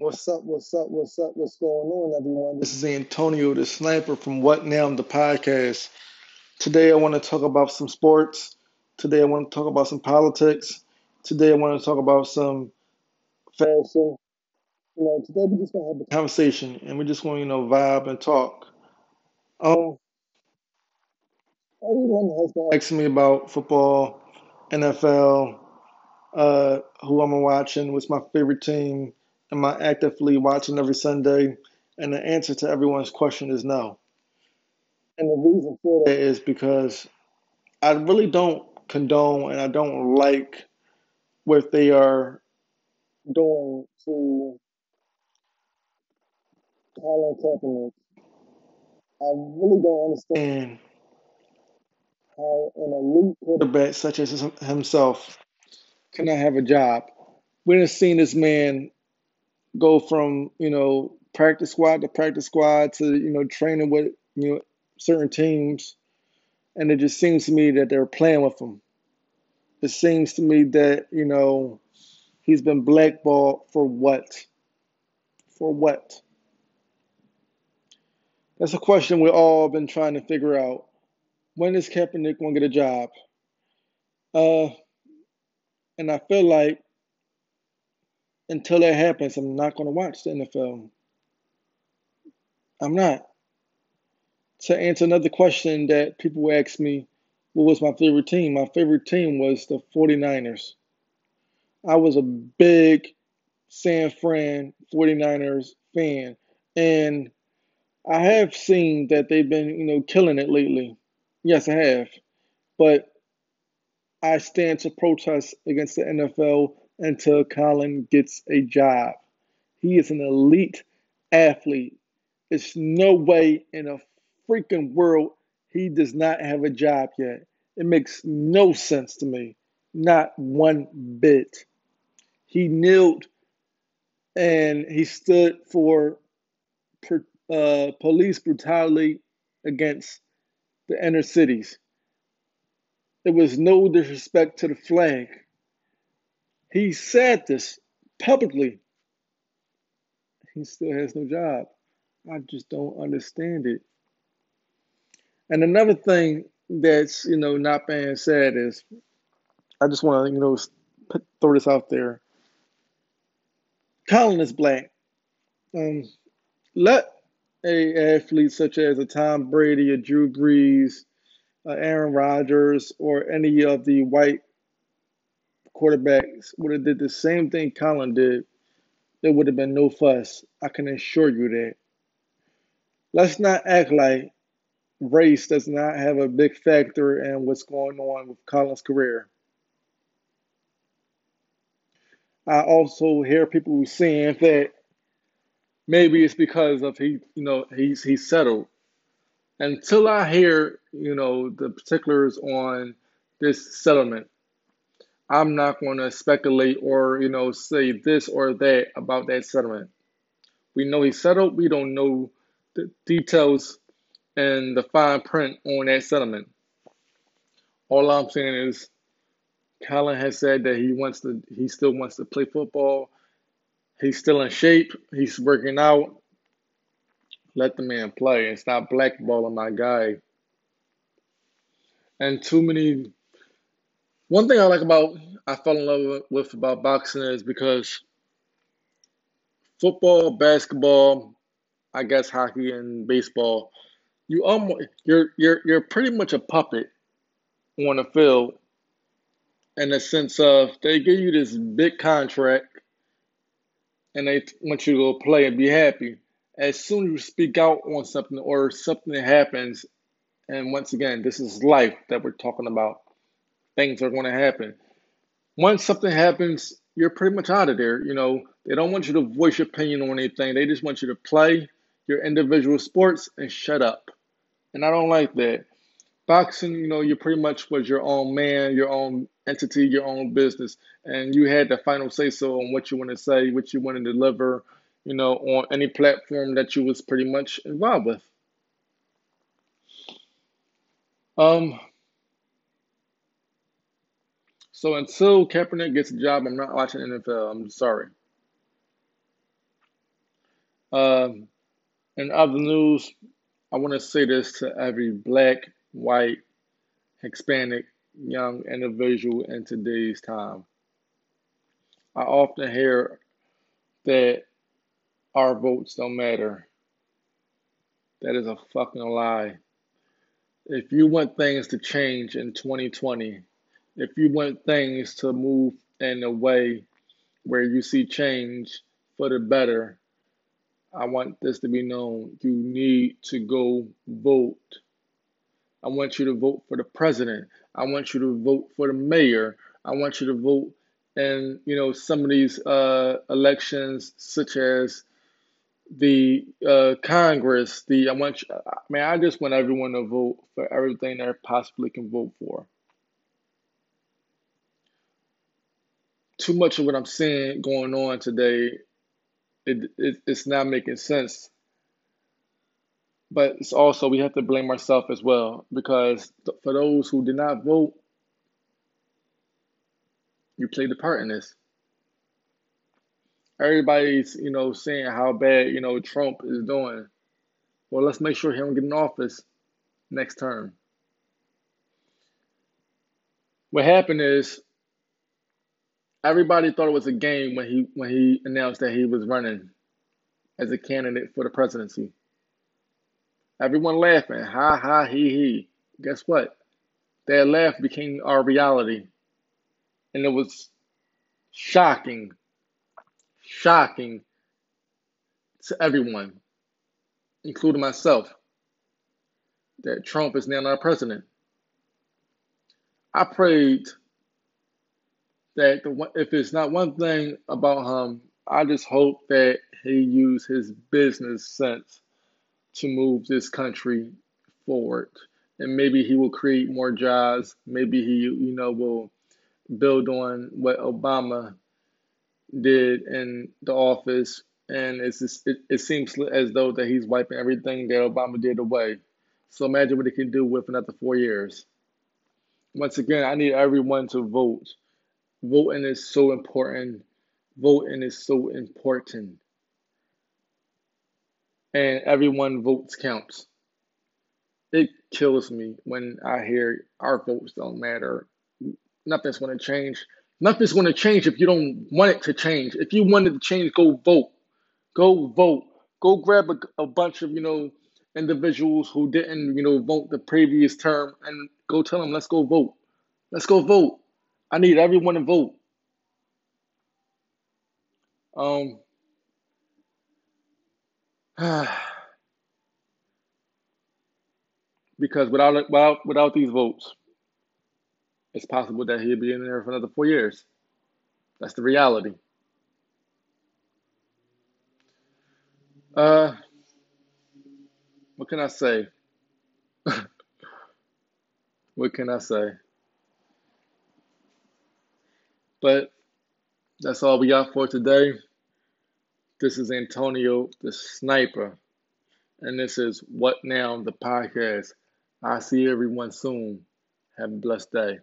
What's up? What's up? What's up? What's going on, everyone? This is Antonio the Sniper from What Now, the podcast. Today, I want to talk about some sports. Today, I want to talk about some politics. Today, I want to talk about some fashion. You know, today we just gonna have a conversation, and we just want you know, vibe and talk. Um, everyone has been asking me about football, NFL, uh, who I'm watching, what's my favorite team, am I actively watching every Sunday? And the answer to everyone's question is no. And the reason for that is because I really don't condone and I don't like what they are doing to Colin Kaepernick. I really don't understand how an elite quarterback such as himself cannot have a job. We have seen this man go from you know practice squad to practice squad to you know training with you know certain teams, and it just seems to me that they're playing with him. It seems to me that you know he's been blackballed for what? For what? That's a question we've all been trying to figure out. When is Kaepernick going to get a job? Uh, and I feel like until that happens, I'm not going to watch the NFL. I'm not. To answer another question that people ask me, what was my favorite team? My favorite team was the 49ers. I was a big San Fran 49ers fan. And I have seen that they've been, you know, killing it lately. Yes, I have. But I stand to protest against the NFL until Colin gets a job. He is an elite athlete. It's no way in a freaking world he does not have a job yet. It makes no sense to me. Not one bit. He kneeled and he stood for uh, police brutality against the inner cities. There was no disrespect to the flag. He said this publicly. He still has no job. I just don't understand it. And another thing that's you know not being said is, I just want to you know put, throw this out there. Colin is black. Um, let a athlete such as a Tom Brady, a Drew Brees, uh, Aaron Rodgers, or any of the white quarterbacks would have did the same thing Colin did, there would have been no fuss. I can assure you that. Let's not act like race does not have a big factor in what's going on with Colin's career. I also hear people saying that maybe it's because of he, you know, he's he's settled. Until I hear, you know, the particulars on this settlement, I'm not going to speculate or, you know, say this or that about that settlement. We know he settled. We don't know the details and the fine print on that settlement. All I'm saying is Colin has said that he wants to he still wants to play football. He's still in shape. He's working out. Let the man play and stop blackballing my guy. And too many one thing I like about I fell in love with about boxing is because football, basketball, I guess hockey and baseball, you almost you're you're you're pretty much a puppet on the field in the sense of they give you this big contract and they want you to go play and be happy. As soon as you speak out on something or something happens, and once again, this is life that we're talking about things are going to happen. Once something happens, you're pretty much out of there. You know, they don't want you to voice your opinion on anything. They just want you to play your individual sports and shut up. And I don't like that. Boxing, you know, you pretty much was your own man, your own entity, your own business, and you had the final say so on what you want to say, what you want to deliver, you know, on any platform that you was pretty much involved with. Um, so until Kaepernick gets a job, I'm not watching NFL. I'm sorry. Um, in other news, I want to say this to every black, white, Hispanic, young individual in today's time. I often hear that our votes don't matter. That is a fucking lie. If you want things to change in 2020, if you want things to move in a way where you see change for the better, I want this to be known. You need to go vote. I want you to vote for the president. I want you to vote for the mayor. I want you to vote in, you know, some of these uh, elections, such as the uh, Congress. The I want, you, I mean, I just want everyone to vote for everything they possibly can vote for. Too much of what I'm seeing going on today, it, it it's not making sense but it's also we have to blame ourselves as well because th- for those who did not vote, you played a part in this. Everybody's you know saying how bad you know Trump is doing. Well, let's make sure he don't get in office next term. What happened is everybody thought it was a game when he when he announced that he was running as a candidate for the presidency. Everyone laughing, ha ha he he. Guess what? That laugh became our reality. And it was shocking, shocking to everyone, including myself, that Trump is now our president. I prayed that the, if it's not one thing about him, I just hope that he used his business sense to move this country forward. And maybe he will create more jobs. Maybe he, you know, will build on what Obama did in the office. And it's just, it, it seems as though that he's wiping everything that Obama did away. So imagine what he can do with another four years. Once again, I need everyone to vote. Voting is so important. Voting is so important and everyone votes counts. It kills me when I hear our votes don't matter. Nothing's going to change. Nothing's going to change if you don't want it to change. If you want it to change, go vote. Go vote. Go grab a, a bunch of, you know, individuals who didn't, you know, vote the previous term and go tell them, let's go vote. Let's go vote. I need everyone to vote. Um, because without without without these votes, it's possible that he'll be in there for another four years. That's the reality. Uh, what can I say? what can I say? But that's all we got for today. This is Antonio the Sniper, and this is What Now, the podcast. I'll see everyone soon. Have a blessed day.